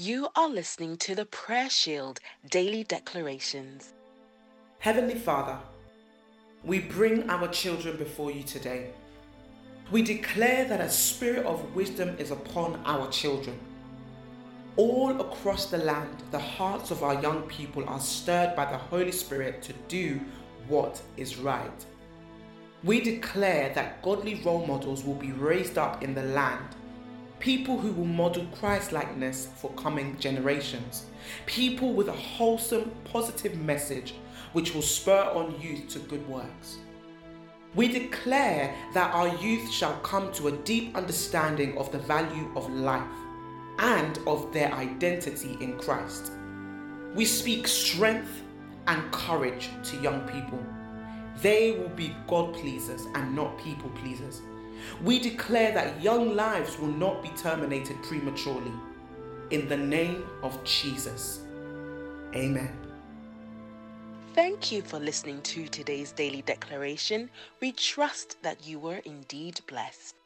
You are listening to the Prayer Shield Daily Declarations. Heavenly Father, we bring our children before you today. We declare that a spirit of wisdom is upon our children. All across the land, the hearts of our young people are stirred by the Holy Spirit to do what is right. We declare that godly role models will be raised up in the land people who will model Christ likeness for coming generations, people with a wholesome, positive message which will spur on youth to good works. We declare that our youth shall come to a deep understanding of the value of life and of their identity in Christ. We speak strength and courage to young people. They will be God pleasers and not people pleasers. We declare that young lives will not be terminated prematurely. In the name of Jesus. Amen. Thank you for listening to today's daily declaration. We trust that you were indeed blessed.